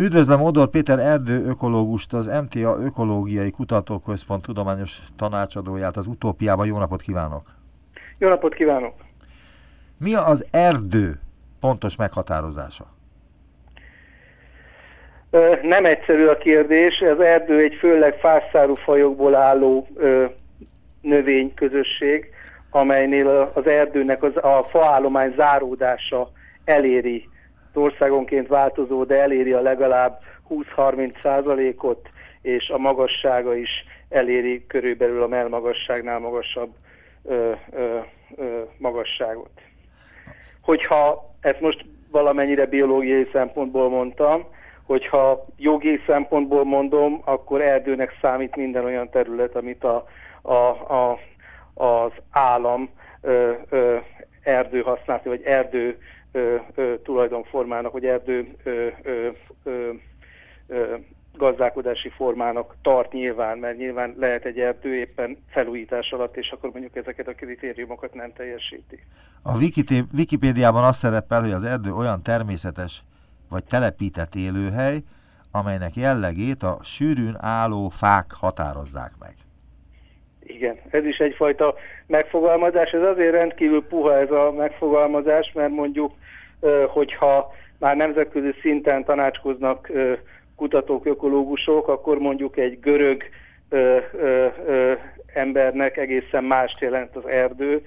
Üdvözlöm Odor Péter erdő ökológust, az MTA Ökológiai Kutatóközpont tudományos tanácsadóját az Utópiában. Jó napot kívánok! Jó napot kívánok! Mi az erdő pontos meghatározása? Nem egyszerű a kérdés. Az erdő egy főleg fászárú fajokból álló növényközösség, amelynél az erdőnek az, a faállomány záródása eléri országonként változó, de eléri a legalább 20-30 százalékot, és a magassága is eléri körülbelül a melmagasságnál magasabb ö, ö, ö, magasságot. Hogyha ezt most valamennyire biológiai szempontból mondtam, hogyha jogi szempontból mondom, akkor erdőnek számít minden olyan terület, amit a, a, a, az állam ö, ö, erdő használati, vagy erdő ö, ö, tulajdonformának, vagy erdő ö, ö, ö, ö, gazdálkodási formának tart nyilván, mert nyilván lehet egy erdő éppen felújítás alatt, és akkor mondjuk ezeket a kritériumokat nem teljesíti. A Wikipédiában azt szerepel, hogy az erdő olyan természetes vagy telepített élőhely, amelynek jellegét a sűrűn álló fák határozzák meg. Igen, ez is egyfajta megfogalmazás. Ez azért rendkívül puha ez a megfogalmazás, mert mondjuk, hogyha már nemzetközi szinten tanácskoznak kutatók, ökológusok, akkor mondjuk egy görög embernek egészen mást jelent az erdő,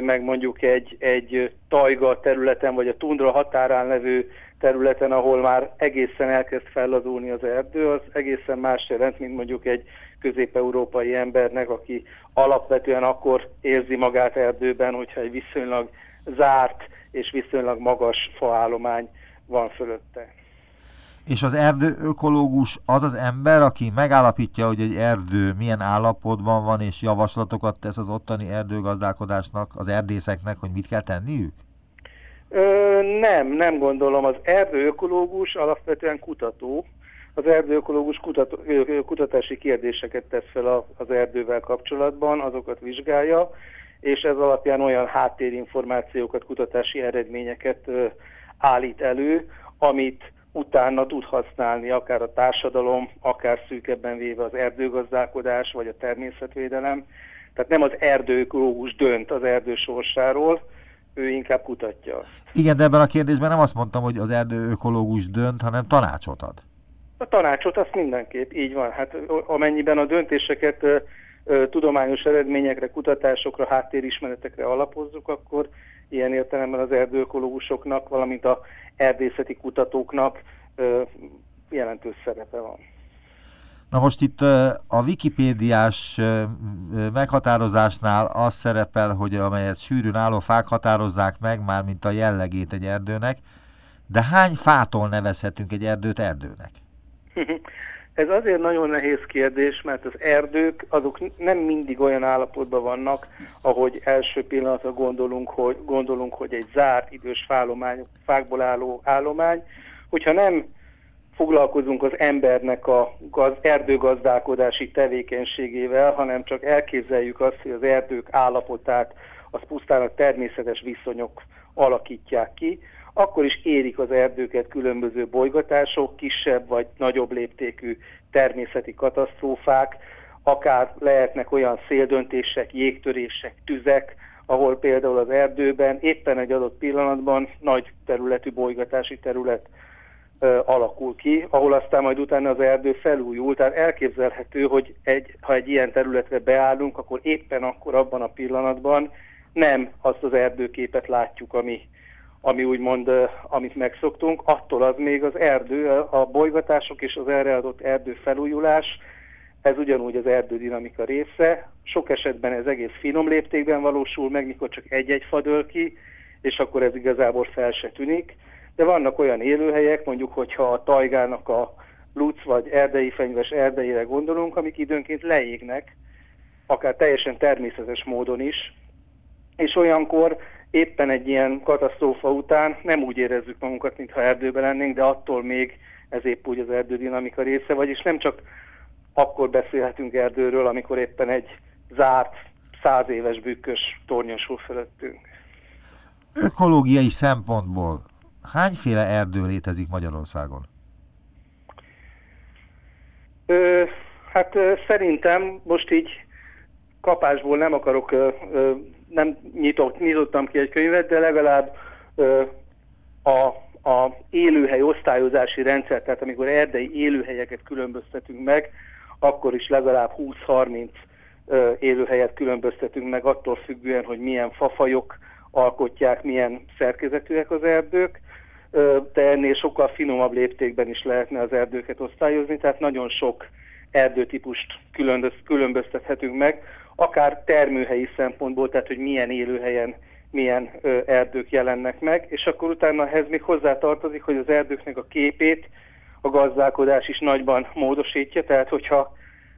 meg mondjuk egy, egy tajga területen, vagy a tundra határán levő területen, ahol már egészen elkezd fellazulni az erdő, az egészen más jelent, mint mondjuk egy közép-európai embernek, aki alapvetően akkor érzi magát erdőben, hogyha egy viszonylag zárt és viszonylag magas faállomány van fölötte. És az erdő ökológus az az ember, aki megállapítja, hogy egy erdő milyen állapotban van, és javaslatokat tesz az ottani erdőgazdálkodásnak, az erdészeknek, hogy mit kell tenniük? Ö, nem, nem gondolom. Az erdőökológus alapvetően kutató. Az erdőökológus kutató, kutatási kérdéseket tesz fel az erdővel kapcsolatban, azokat vizsgálja, és ez alapján olyan háttérinformációkat, kutatási eredményeket állít elő, amit utána tud használni akár a társadalom, akár szűkebben véve az erdőgazdálkodás, vagy a természetvédelem. Tehát nem az erdőökológus dönt az erdő sorsáról, ő inkább kutatja azt. Igen, de ebben a kérdésben nem azt mondtam, hogy az erdőökológus dönt, hanem tanácsot ad. A tanácsot azt mindenképp, így van. Hát amennyiben a döntéseket tudományos eredményekre, kutatásokra, háttérismeretekre alapozzuk, akkor ilyen értelemben az erdőökológusoknak, valamint a erdészeti kutatóknak jelentős szerepe van. Na most itt a wikipédiás meghatározásnál az szerepel, hogy amelyet sűrűn álló fák határozzák meg, már mint a jellegét egy erdőnek, de hány fától nevezhetünk egy erdőt erdőnek? Ez azért nagyon nehéz kérdés, mert az erdők azok nem mindig olyan állapotban vannak, ahogy első pillanatra gondolunk, hogy, gondolunk, hogy egy zárt idős fálomány, fákból álló állomány. Hogyha nem foglalkozunk az embernek a gaz, erdőgazdálkodási tevékenységével, hanem csak elképzeljük azt, hogy az erdők állapotát az pusztán a természetes viszonyok alakítják ki, akkor is érik az erdőket különböző bolygatások, kisebb vagy nagyobb léptékű természeti katasztrófák, akár lehetnek olyan széldöntések, jégtörések, tüzek, ahol például az erdőben éppen egy adott pillanatban nagy területű bolygatási terület ö, alakul ki, ahol aztán majd utána az erdő felújul. Tehát elképzelhető, hogy egy, ha egy ilyen területre beállunk, akkor éppen akkor abban a pillanatban nem azt az erdőképet látjuk, ami ami úgymond, amit megszoktunk, attól az még az erdő, a bolygatások és az erre adott erdő felújulás, ez ugyanúgy az erdődinamika része. Sok esetben ez egész finom léptékben valósul meg, mikor csak egy-egy fa dől ki, és akkor ez igazából fel se tűnik. De vannak olyan élőhelyek, mondjuk, hogyha a tajgának a luc vagy erdei fenyves erdeire gondolunk, amik időnként leégnek, akár teljesen természetes módon is, és olyankor éppen egy ilyen katasztrófa után nem úgy érezzük magunkat, mintha erdőben lennénk, de attól még ez épp úgy az erdődinamika része, vagyis nem csak akkor beszélhetünk erdőről, amikor éppen egy zárt, száz éves bükkös tornyosul felettünk. Ökológiai szempontból hányféle erdő létezik Magyarországon? Ö, hát ö, szerintem most így kapásból nem akarok, ö, ö, nem nyitott, nyitottam ki egy könyvet, de legalább ö, a, a élőhely osztályozási rendszer, tehát amikor erdei élőhelyeket különböztetünk meg, akkor is legalább 20-30 élőhelyet különböztetünk meg attól függően, hogy milyen fafajok alkotják, milyen szerkezetűek az erdők, de ennél sokkal finomabb léptékben is lehetne az erdőket osztályozni, tehát nagyon sok erdőtípust különböztethetünk meg, akár termőhelyi szempontból, tehát hogy milyen élőhelyen milyen erdők jelennek meg, és akkor utána ehhez még hozzátartozik, hogy az erdőknek a képét a gazdálkodás is nagyban módosítja, tehát hogyha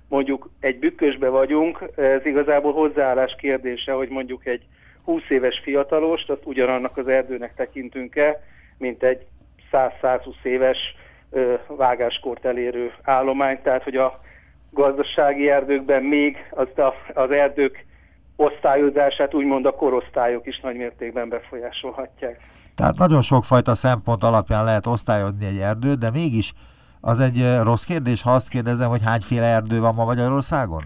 mondjuk egy bükkösbe vagyunk, ez igazából hozzáállás kérdése, hogy mondjuk egy 20 éves fiatalost, azt ugyanannak az erdőnek tekintünk-e, mint egy 100-120 éves vágáskort elérő állomány, tehát hogy a gazdasági erdőkben még az, a, az erdők osztályozását úgymond a korosztályok is nagy mértékben befolyásolhatják. Tehát nagyon sokfajta szempont alapján lehet osztályozni egy erdőt, de mégis az egy rossz kérdés, ha azt kérdezem, hogy hányféle erdő van ma Magyarországon?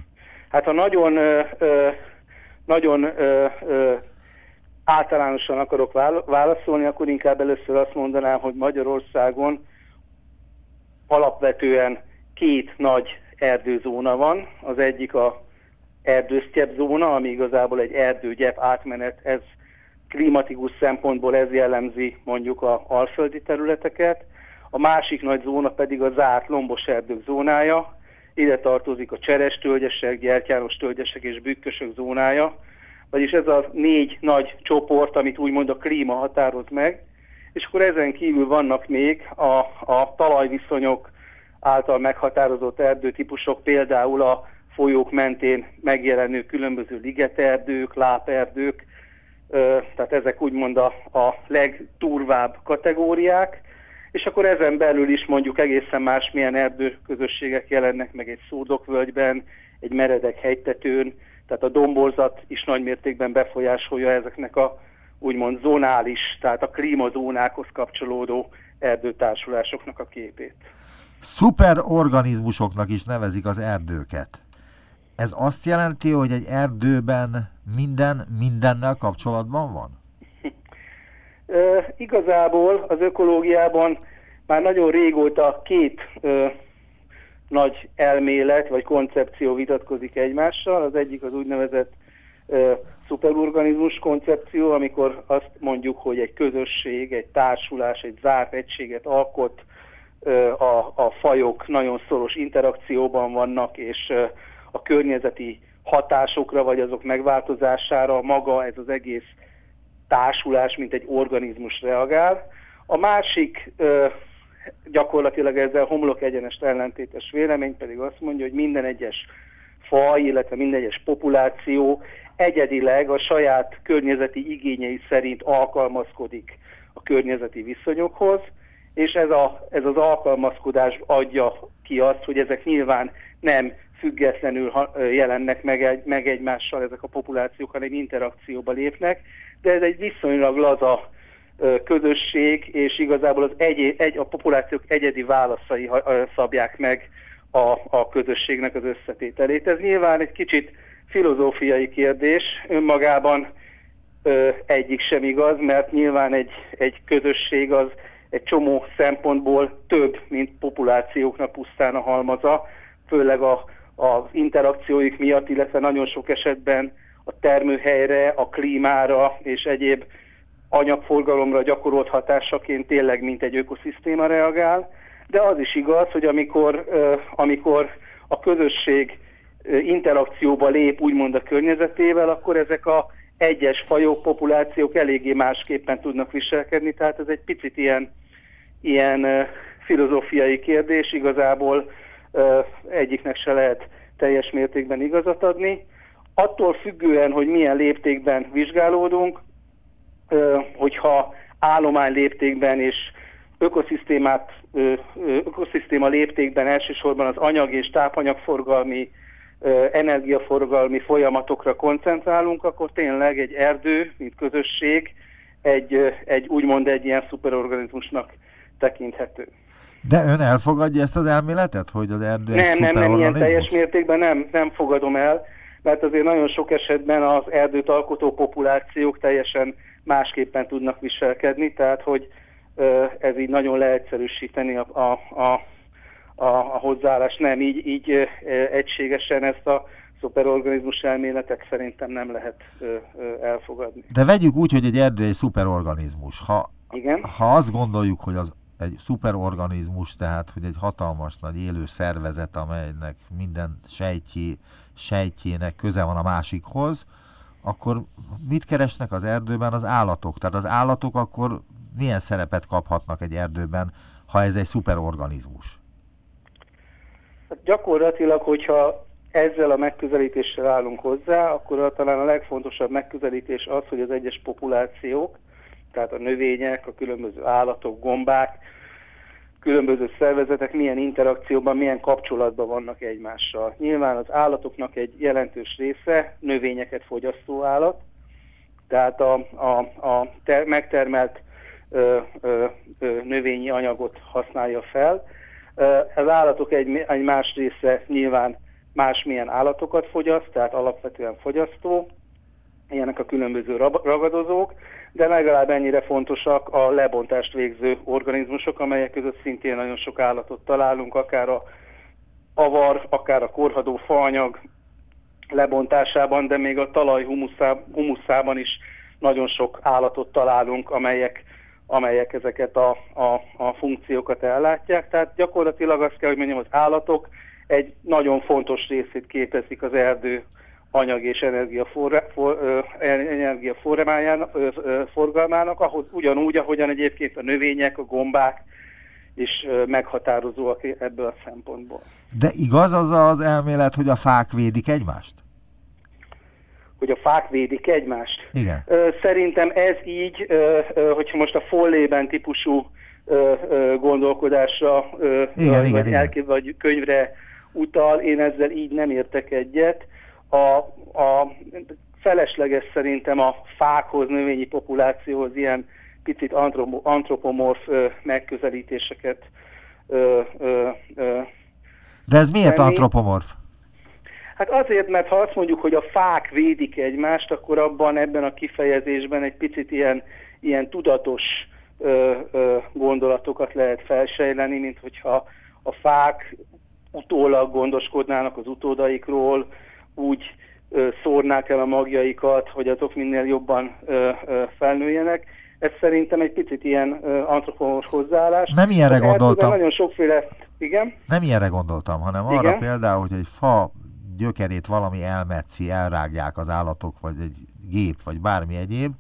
Hát ha nagyon, nagyon általánosan akarok válaszolni, akkor inkább először azt mondanám, hogy Magyarországon alapvetően két nagy erdőzóna van. Az egyik a erdősztyep zóna, ami igazából egy erdőgyep átmenet, ez klimatikus szempontból ez jellemzi mondjuk a alföldi területeket. A másik nagy zóna pedig a zárt lombos erdők zónája, ide tartozik a cseres tölgyesek, gyertyános tölgyesek és bükkösök zónája, vagyis ez a négy nagy csoport, amit úgymond a klíma határoz meg, és akkor ezen kívül vannak még a, a talajviszonyok által meghatározott erdőtípusok, például a folyók mentén megjelenő különböző ligeterdők, láperdők, tehát ezek úgymond a, a legturvább kategóriák, és akkor ezen belül is mondjuk egészen más milyen erdőközösségek jelennek meg egy szurdokvölgyben, egy meredek hegytetőn, tehát a domborzat is nagy mértékben befolyásolja ezeknek a úgymond zónális, tehát a klímazónákhoz kapcsolódó erdőtársulásoknak a képét. Szuperorganizmusoknak is nevezik az erdőket. Ez azt jelenti, hogy egy erdőben minden mindennel kapcsolatban van? E, igazából az ökológiában már nagyon régóta két e, nagy elmélet vagy koncepció vitatkozik egymással. Az egyik az úgynevezett e, szuperorganizmus koncepció, amikor azt mondjuk, hogy egy közösség, egy társulás, egy zárt egységet alkot, a, a fajok nagyon szoros interakcióban vannak, és a környezeti hatásokra, vagy azok megváltozására maga ez az egész társulás, mint egy organizmus reagál. A másik gyakorlatilag ezzel homlok egyenest ellentétes vélemény pedig azt mondja, hogy minden egyes faj, illetve minden egyes populáció egyedileg a saját környezeti igényei szerint alkalmazkodik a környezeti viszonyokhoz, és ez, a, ez az alkalmazkodás adja ki azt, hogy ezek nyilván nem függetlenül jelennek meg, egy, meg egymással ezek a populációk, hanem interakcióba lépnek, de ez egy viszonylag laza közösség, és igazából az egy, egy, a populációk egyedi válaszai szabják meg a, a közösségnek az összetételét. Ez nyilván egy kicsit filozófiai kérdés, önmagában ö, egyik sem igaz, mert nyilván egy, egy közösség az egy csomó szempontból több, mint populációknak pusztán a halmaza, főleg a, az interakcióik miatt, illetve nagyon sok esetben a termőhelyre, a klímára és egyéb anyagforgalomra gyakorolt hatásaként tényleg mint egy ökoszisztéma reagál, de az is igaz, hogy amikor, amikor a közösség interakcióba lép úgymond a környezetével, akkor ezek a egyes fajok, populációk eléggé másképpen tudnak viselkedni, tehát ez egy picit ilyen, ilyen filozófiai kérdés, igazából egyiknek se lehet teljes mértékben igazat adni. Attól függően, hogy milyen léptékben vizsgálódunk, hogyha állomány léptékben és ökoszisztémát, ökoszisztéma léptékben elsősorban az anyag és tápanyagforgalmi, energiaforgalmi folyamatokra koncentrálunk, akkor tényleg egy erdő, mint közösség, egy, egy úgymond egy ilyen szuperorganizmusnak tekinthető. De ön elfogadja ezt az elméletet, hogy az erdő Nem, nem, nem, ilyen teljes mértékben nem, nem fogadom el, mert azért nagyon sok esetben az erdőt alkotó populációk teljesen másképpen tudnak viselkedni, tehát hogy ez így nagyon leegyszerűsíteni a, a, a, a, a hozzáállást. Nem, így, így egységesen ezt a szuperorganizmus elméletek szerintem nem lehet ö, ö, elfogadni. De vegyük úgy, hogy egy erdő egy szuperorganizmus. Ha, Igen? ha azt gondoljuk, hogy az egy szuperorganizmus, tehát hogy egy hatalmas nagy élő szervezet, amelynek minden sejtjé, sejtjének köze van a másikhoz, akkor mit keresnek az erdőben az állatok? Tehát az állatok akkor milyen szerepet kaphatnak egy erdőben, ha ez egy szuperorganizmus? Hát gyakorlatilag, hogyha ezzel a megközelítéssel állunk hozzá, akkor talán a legfontosabb megközelítés az, hogy az egyes populációk, tehát a növények, a különböző állatok, gombák, különböző szervezetek milyen interakcióban, milyen kapcsolatban vannak egymással. Nyilván az állatoknak egy jelentős része növényeket fogyasztó állat, tehát a, a, a ter, megtermelt ö, ö, ö, növényi anyagot használja fel. Az állatok egy, egy más része nyilván másmilyen állatokat fogyaszt, tehát alapvetően fogyasztó, ilyenek a különböző ragadozók, de legalább ennyire fontosak a lebontást végző organizmusok, amelyek között szintén nagyon sok állatot találunk, akár a avar, akár a korhadó faanyag lebontásában, de még a talaj humuszában is nagyon sok állatot találunk, amelyek, amelyek ezeket a, a, a funkciókat ellátják. Tehát gyakorlatilag azt kell, hogy mondjam, az állatok egy nagyon fontos részét képezik az erdő anyag és energia, forra, for, ö, energia forgalmának, ahhoz ugyanúgy, ahogyan egyébként a növények, a gombák is meghatározóak ebből a szempontból. De igaz az az elmélet, hogy a fák védik egymást? Hogy a fák védik egymást? Igen. Szerintem ez így, hogyha most a follében típusú gondolkodásra, igen, vagy, igen, igen. vagy könyvre utal, én ezzel így nem értek egyet. A, a felesleges szerintem a fákhoz, növényi populációhoz ilyen picit antropomorf megközelítéseket ö, ö, ö, De ez miért tenni. antropomorf? Hát azért, mert ha azt mondjuk, hogy a fák védik egymást, akkor abban ebben a kifejezésben egy picit ilyen, ilyen tudatos ö, ö, gondolatokat lehet felsejleni, mint hogyha a fák utólag gondoskodnának az utódaikról, úgy ö, szórnák el a magjaikat, hogy azok minél jobban ö, ö, felnőjenek. Ez szerintem egy picit ilyen antropomos hozzáállás. Nem ilyenre gondoltam. Nagyon sokféle, igen? Nem ilyenre gondoltam, hanem igen? arra például, hogy egy fa gyökerét valami elmetszi, elrágják az állatok, vagy egy gép, vagy bármi egyéb,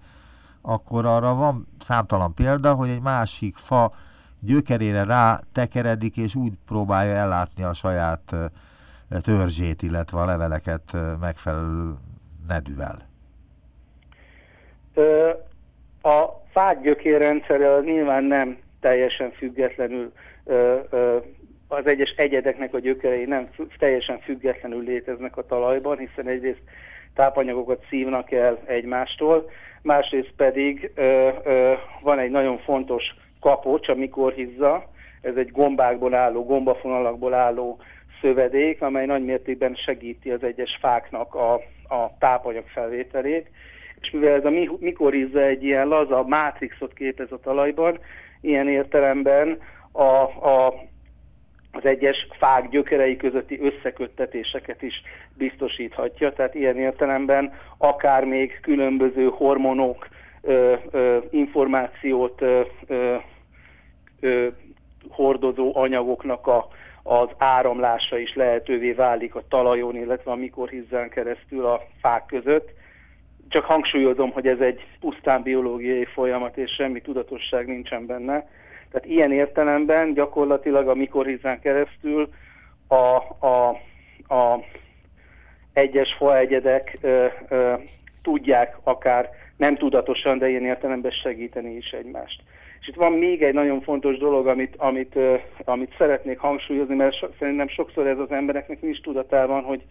akkor arra van számtalan példa, hogy egy másik fa gyökerére rá tekeredik, és úgy próbálja ellátni a saját törzsét, illetve a leveleket megfelelő nedűvel. A fák gyökérrendszere az nyilván nem teljesen függetlenül az egyes egyedeknek a gyökerei nem teljesen függetlenül léteznek a talajban, hiszen egyrészt tápanyagokat szívnak el egymástól, másrészt pedig ö, ö, van egy nagyon fontos kapocs, a mikorhizza, ez egy gombákból álló, gombafonalakból álló szövedék, amely nagy mértékben segíti az egyes fáknak a, a tápanyag felvételét, és mivel ez a mikorhizza egy ilyen laza mátrixot képez a talajban, ilyen értelemben a, a, az egyes fák gyökerei közötti összeköttetéseket is biztosíthatja, tehát ilyen értelemben akár még különböző hormonok, ö, ö, információt ö, ö, hordozó anyagoknak a, az áramlása is lehetővé válik a talajon, illetve a mikorhizzán keresztül a fák között. Csak hangsúlyozom, hogy ez egy pusztán biológiai folyamat, és semmi tudatosság nincsen benne. Tehát ilyen értelemben gyakorlatilag a mikorhizzán keresztül a, a, a egyes faegyedek ö, ö, tudják akár nem tudatosan, de ilyen értelemben segíteni is egymást. És itt van még egy nagyon fontos dolog, amit, amit, uh, amit szeretnék hangsúlyozni, mert so, szerintem sokszor ez az embereknek nincs tudatában, hogy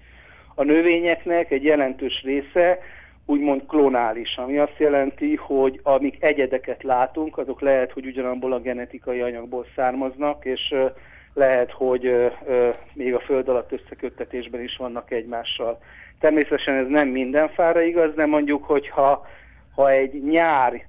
a növényeknek egy jelentős része úgymond klonális, ami azt jelenti, hogy amik egyedeket látunk, azok lehet, hogy ugyanabból a genetikai anyagból származnak, és lehet, hogy még a föld alatt összeköttetésben is vannak egymással. Természetesen ez nem minden fára igaz, de mondjuk, hogyha ha egy nyár,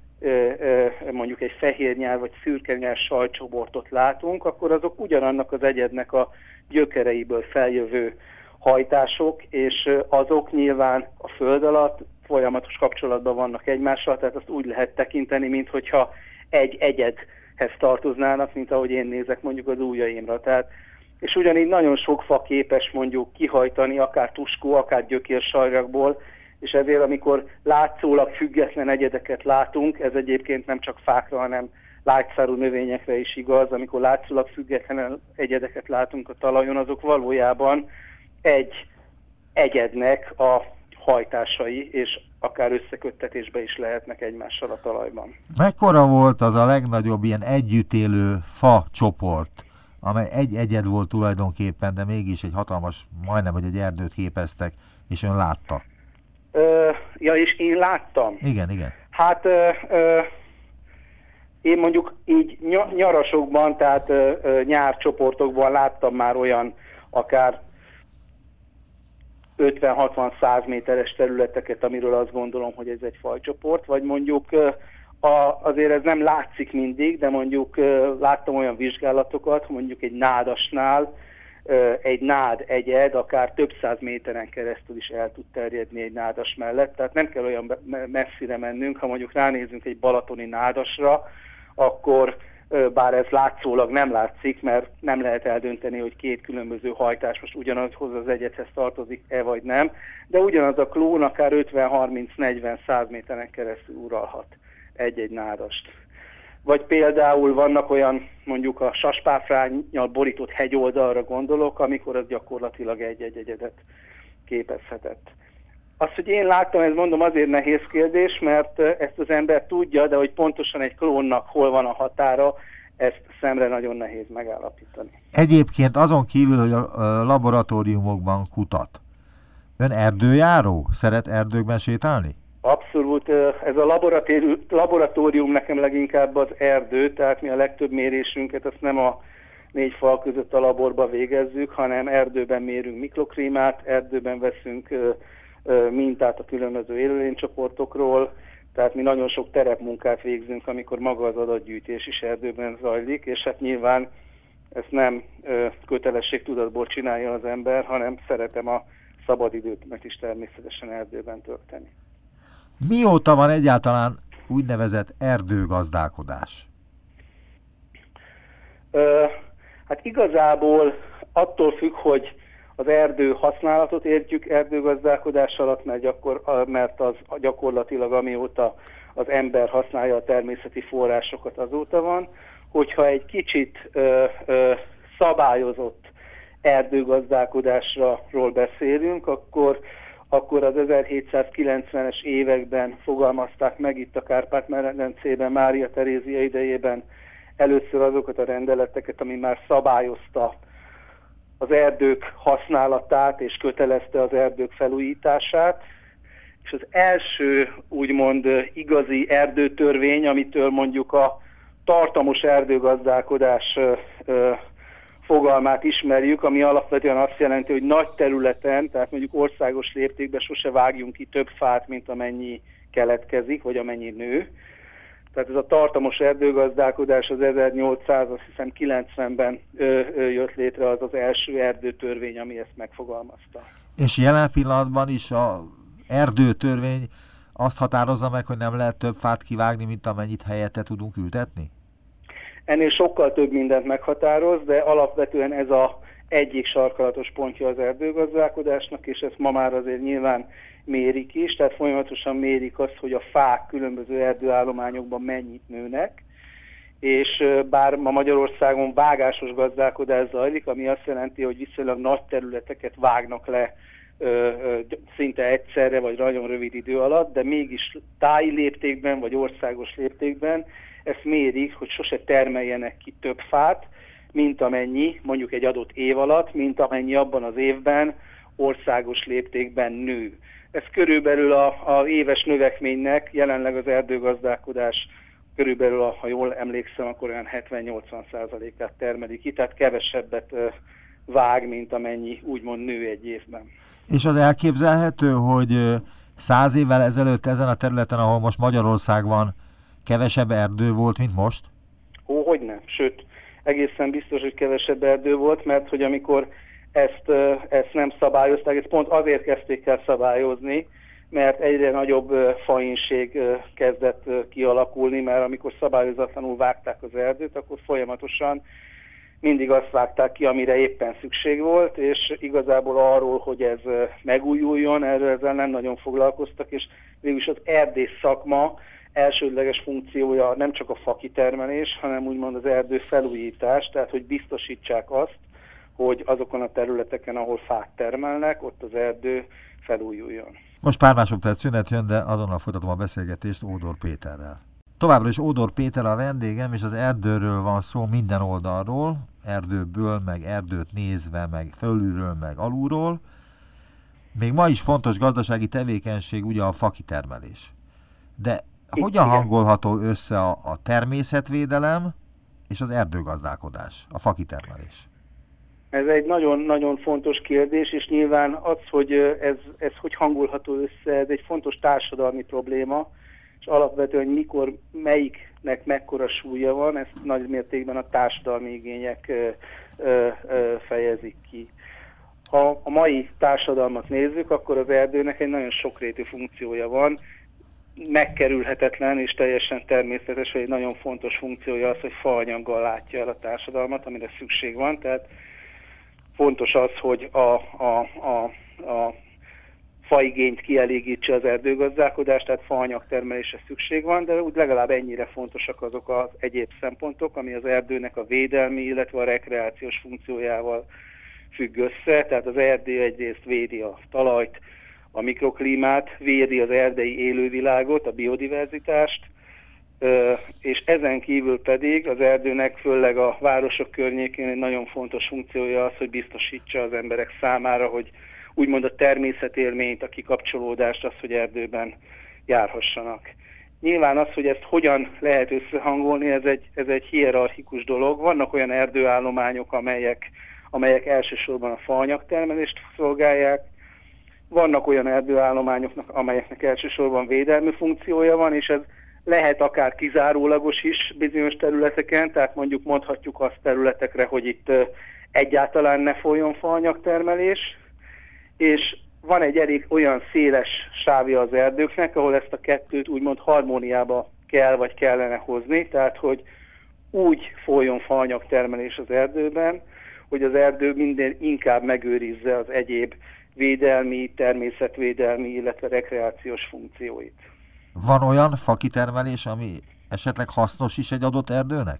mondjuk egy fehér nyár vagy szürke nyár sajtcsoportot látunk, akkor azok ugyanannak az egyednek a gyökereiből feljövő hajtások, és azok nyilván a föld alatt folyamatos kapcsolatban vannak egymással, tehát azt úgy lehet tekinteni, mint hogyha egy egyedhez tartoznának, mint ahogy én nézek mondjuk az ujjaimra. Tehát, és ugyanígy nagyon sok fa képes mondjuk kihajtani, akár tuskó, akár gyökér sajrakból, és ezért amikor látszólag független egyedeket látunk, ez egyébként nem csak fákra, hanem lágyszárú növényekre is igaz, amikor látszólag független egyedeket látunk a talajon, azok valójában egy egyednek a hajtásai, és akár összeköttetésbe is lehetnek egymással a talajban. Mekkora volt az a legnagyobb ilyen együttélő fa csoport, amely egy egyed volt tulajdonképpen, de mégis egy hatalmas, majdnem, hogy egy erdőt képeztek, és ön látta? Ö, ja, és én láttam. Igen, igen. Hát ö, ö, én mondjuk így nyarasokban, tehát ö, ö, nyárcsoportokban láttam már olyan akár 50-60-100 méteres területeket, amiről azt gondolom, hogy ez egy fajcsoport, vagy mondjuk a, azért ez nem látszik mindig, de mondjuk láttam olyan vizsgálatokat, mondjuk egy nádasnál egy nád egyed akár több száz méteren keresztül is el tud terjedni egy nádas mellett, tehát nem kell olyan messzire mennünk, ha mondjuk ránézünk egy balatoni nádasra, akkor bár ez látszólag nem látszik, mert nem lehet eldönteni, hogy két különböző hajtás most ugyanazhoz az egyethez tartozik-e vagy nem, de ugyanaz a klón akár 50-30-40-100 méteren keresztül uralhat egy-egy nádast. Vagy például vannak olyan, mondjuk a saspáfrányjal borított hegyoldalra gondolok, amikor az gyakorlatilag egy-egy egyedet képezhetett. Azt, hogy én láttam, ez mondom azért nehéz kérdés, mert ezt az ember tudja, de hogy pontosan egy klónnak hol van a határa, ezt szemre nagyon nehéz megállapítani. Egyébként azon kívül, hogy a laboratóriumokban kutat, ön erdőjáró? Szeret erdőkben sétálni? Abszolút. Ez a laboratórium, laboratórium nekem leginkább az erdő, tehát mi a legtöbb mérésünket azt nem a négy fal között a laborba végezzük, hanem erdőben mérünk mikrokrímát, erdőben veszünk mintát a különböző élőlénycsoportokról, tehát mi nagyon sok terepmunkát végzünk, amikor maga az adatgyűjtés is erdőben zajlik, és hát nyilván ezt nem kötelességtudatból csinálja az ember, hanem szeretem a szabadidőt is természetesen erdőben tölteni. Mióta van egyáltalán úgynevezett erdőgazdálkodás? Ö, hát igazából attól függ, hogy az erdő használatot értjük erdőgazdálkodás alatt, mert, gyakor, mert az gyakorlatilag amióta az ember használja a természeti forrásokat azóta van, hogyha egy kicsit ö, ö, szabályozott erdőgazdálkodásról beszélünk, akkor, akkor az 1790-es években fogalmazták meg itt a Kárpát-medencében Mária Terézia idejében először azokat a rendeleteket, ami már szabályozta az erdők használatát és kötelezte az erdők felújítását, és az első úgymond igazi erdőtörvény, amitől mondjuk a tartamos erdőgazdálkodás fogalmát ismerjük, ami alapvetően azt jelenti, hogy nagy területen, tehát mondjuk országos léptékben sose vágjunk ki több fát, mint amennyi keletkezik, vagy amennyi nő, tehát ez a tartamos erdőgazdálkodás az 1800, azt hiszem 90-ben ö, ö, jött létre az az első erdőtörvény, ami ezt megfogalmazta. És jelen pillanatban is a erdőtörvény azt határozza meg, hogy nem lehet több fát kivágni, mint amennyit helyette tudunk ültetni? Ennél sokkal több mindent meghatároz, de alapvetően ez a egyik sarkalatos pontja az erdőgazdálkodásnak, és ezt ma már azért nyilván mérik is, tehát folyamatosan mérik azt, hogy a fák különböző erdőállományokban mennyit nőnek, és bár ma Magyarországon vágásos gazdálkodás zajlik, ami azt jelenti, hogy viszonylag nagy területeket vágnak le szinte egyszerre, vagy nagyon rövid idő alatt, de mégis táji léptékben, vagy országos léptékben ezt mérik, hogy sose termeljenek ki több fát, mint amennyi mondjuk egy adott év alatt, mint amennyi abban az évben országos léptékben nő. Ez körülbelül a, a éves növekménynek jelenleg az erdőgazdálkodás körülbelül, ha jól emlékszem, akkor olyan 70-80 százalékát termeli ki, tehát kevesebbet vág, mint amennyi úgymond nő egy évben. És az elképzelhető, hogy száz évvel ezelőtt ezen a területen, ahol most Magyarország van, kevesebb erdő volt, mint most? Ó, hogy nem. Sőt, egészen biztos, hogy kevesebb erdő volt, mert hogy amikor ezt, ezt nem szabályozták, ezt pont azért kezdték el szabályozni, mert egyre nagyobb fainség kezdett kialakulni, mert amikor szabályozatlanul vágták az erdőt, akkor folyamatosan mindig azt vágták ki, amire éppen szükség volt, és igazából arról, hogy ez megújuljon, erről ezzel nem nagyon foglalkoztak, és végülis az erdész szakma elsődleges funkciója nem csak a fakitermelés, hanem úgymond az erdő felújítás, tehát hogy biztosítsák azt, hogy azokon a területeken, ahol fák termelnek, ott az erdő felújuljon. Most pár másodperc szünet jön, de azonnal folytatom a beszélgetést Ódor Péterrel. Továbbra is Ódor Péter a vendégem, és az erdőről van szó minden oldalról, erdőből, meg erdőt nézve, meg fölülről, meg alulról. Még ma is fontos gazdasági tevékenység ugye a fakitermelés. De hogyan hangolható össze a, a természetvédelem és az erdőgazdálkodás, a fakitermelés? Ez egy nagyon-nagyon fontos kérdés, és nyilván az, hogy ez, ez hogy hangolható össze, ez egy fontos társadalmi probléma, és alapvetően mikor, melyiknek mekkora súlya van, ezt nagy mértékben a társadalmi igények ö, ö, ö, fejezik ki. Ha a mai társadalmat nézzük, akkor az erdőnek egy nagyon sokrétű funkciója van, megkerülhetetlen és teljesen természetes, hogy egy nagyon fontos funkciója az, hogy faanyaggal látja el a társadalmat, amire szükség van. Tehát fontos az, hogy a, a, a, a faigényt kielégítse az erdőgazdálkodás, tehát faanyag termelésre szükség van, de úgy legalább ennyire fontosak azok az egyéb szempontok, ami az erdőnek a védelmi, illetve a rekreációs funkciójával függ össze. Tehát az erdő egyrészt védi a talajt, a mikroklímát, védi az erdei élővilágot, a biodiverzitást, és ezen kívül pedig az erdőnek, főleg a városok környékén egy nagyon fontos funkciója az, hogy biztosítsa az emberek számára, hogy úgymond a természetélményt, a kikapcsolódást, az, hogy erdőben járhassanak. Nyilván az, hogy ezt hogyan lehet összehangolni, ez egy, ez egy hierarchikus dolog. Vannak olyan erdőállományok, amelyek, amelyek elsősorban a faanyagtermelést szolgálják, vannak olyan erdőállományoknak, amelyeknek elsősorban védelmi funkciója van, és ez lehet akár kizárólagos is bizonyos területeken, tehát mondjuk mondhatjuk azt területekre, hogy itt egyáltalán ne folyjon faanyagtermelés, és van egy elég olyan széles sávja az erdőknek, ahol ezt a kettőt úgymond harmóniába kell vagy kellene hozni, tehát hogy úgy folyjon faanyagtermelés az erdőben, hogy az erdő minden inkább megőrizze az egyéb védelmi, természetvédelmi, illetve rekreációs funkcióit. Van olyan fakitermelés, ami esetleg hasznos is egy adott erdőnek?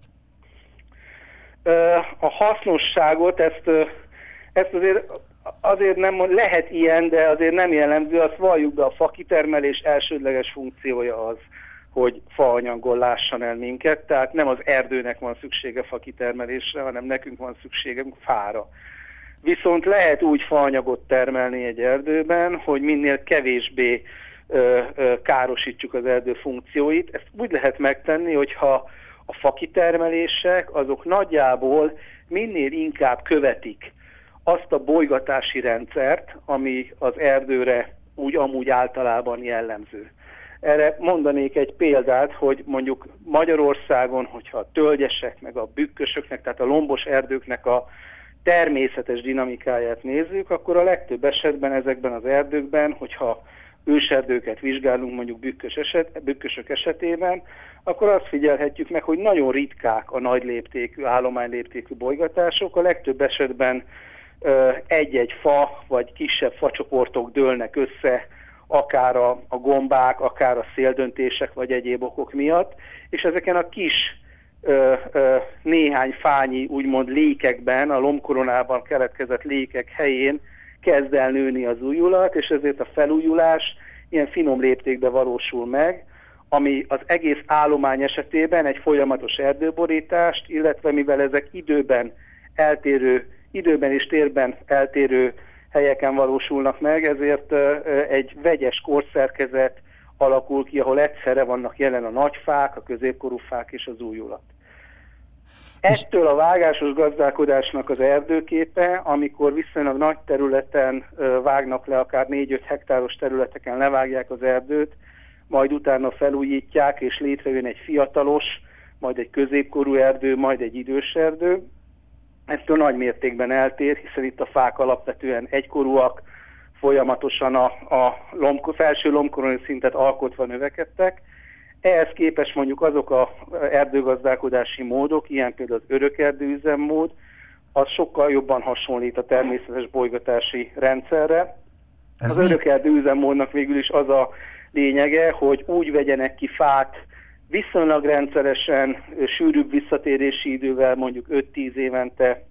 A hasznosságot, ezt, ezt azért, azért nem lehet ilyen, de azért nem jellemző, azt valljuk be, a fakitermelés elsődleges funkciója az, hogy faanyaggal lássan el minket, tehát nem az erdőnek van szüksége fakitermelésre, hanem nekünk van szükségünk fára. Viszont lehet úgy faanyagot termelni egy erdőben, hogy minél kevésbé ö, ö, károsítsuk az erdő funkcióit. Ezt úgy lehet megtenni, hogyha a fakitermelések azok nagyjából minél inkább követik azt a bolygatási rendszert, ami az erdőre úgy amúgy általában jellemző. Erre mondanék egy példát, hogy mondjuk Magyarországon, hogyha a tölgyesek, meg a bükkösöknek, tehát a lombos erdőknek a természetes dinamikáját nézzük, akkor a legtöbb esetben ezekben az erdőkben, hogyha őserdőket vizsgálunk mondjuk bükkös eset, bükkösök esetében, akkor azt figyelhetjük meg, hogy nagyon ritkák a nagy léptékű, állományléptékű bolygatások. A legtöbb esetben egy-egy fa vagy kisebb facsoportok dőlnek össze, akár a, a gombák, akár a széldöntések vagy egyéb okok miatt, és ezeken a kis ö, ö, néhány fányi úgymond lékekben, a lombkoronában keletkezett lékek helyén kezd el nőni az újulat, és ezért a felújulás ilyen finom léptékben valósul meg, ami az egész állomány esetében egy folyamatos erdőborítást, illetve mivel ezek időben eltérő, időben és térben eltérő helyeken valósulnak meg, ezért egy vegyes korszerkezet alakul ki, ahol egyszerre vannak jelen a nagyfák, a középkorú fák és az újulat. Ettől a vágásos gazdálkodásnak az erdőképe, amikor viszonylag nagy területen vágnak le, akár 4-5 hektáros területeken levágják az erdőt, majd utána felújítják, és létrejön egy fiatalos, majd egy középkorú erdő, majd egy idős erdő. Ettől nagy mértékben eltér, hiszen itt a fák alapvetően egykorúak, folyamatosan a, a lomko, felső lomkoroni szintet alkotva növekedtek. Ehhez képest mondjuk azok a erdőgazdálkodási módok, ilyen például az örökerdőüzemmód, az sokkal jobban hasonlít a természetes bolygatási rendszerre. Ez az örökerdőüzemmódnak végül is az a lényege, hogy úgy vegyenek ki fát viszonylag rendszeresen, sűrűbb visszatérési idővel, mondjuk 5-10 évente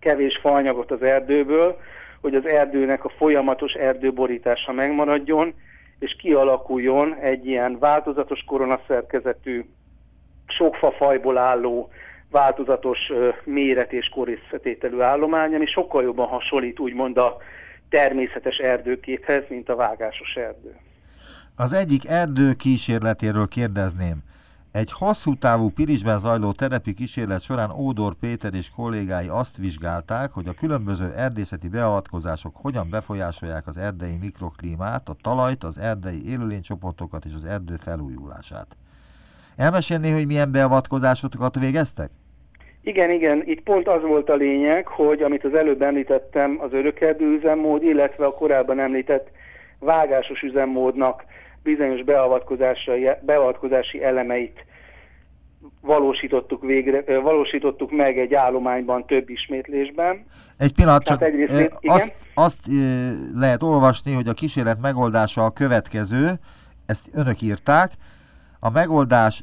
kevés faanyagot az erdőből, hogy az erdőnek a folyamatos erdőborítása megmaradjon, és kialakuljon egy ilyen változatos koronaszerkezetű, sok fafajból álló, változatos méret és korészfetételű állomány, ami sokkal jobban hasonlít úgymond a természetes erdőképhez, mint a vágásos erdő. Az egyik erdő kísérletéről kérdezném. Egy hosszú távú Pirisben zajló terepi kísérlet során Ódor Péter és kollégái azt vizsgálták, hogy a különböző erdészeti beavatkozások hogyan befolyásolják az erdei mikroklímát, a talajt, az erdei élőlénycsoportokat és az erdő felújulását. Elmesélné, hogy milyen beavatkozásokat végeztek? Igen, igen, itt pont az volt a lényeg, hogy amit az előbb említettem, az örökerdő üzemmód, illetve a korábban említett vágásos üzemmódnak bizonyos beavatkozási elemeit valósítottuk, végre, valósítottuk meg egy állományban több ismétlésben. Egy pillanat, csak egyrészt, azt, azt lehet olvasni, hogy a kísérlet megoldása a következő, ezt önök írták, a megoldás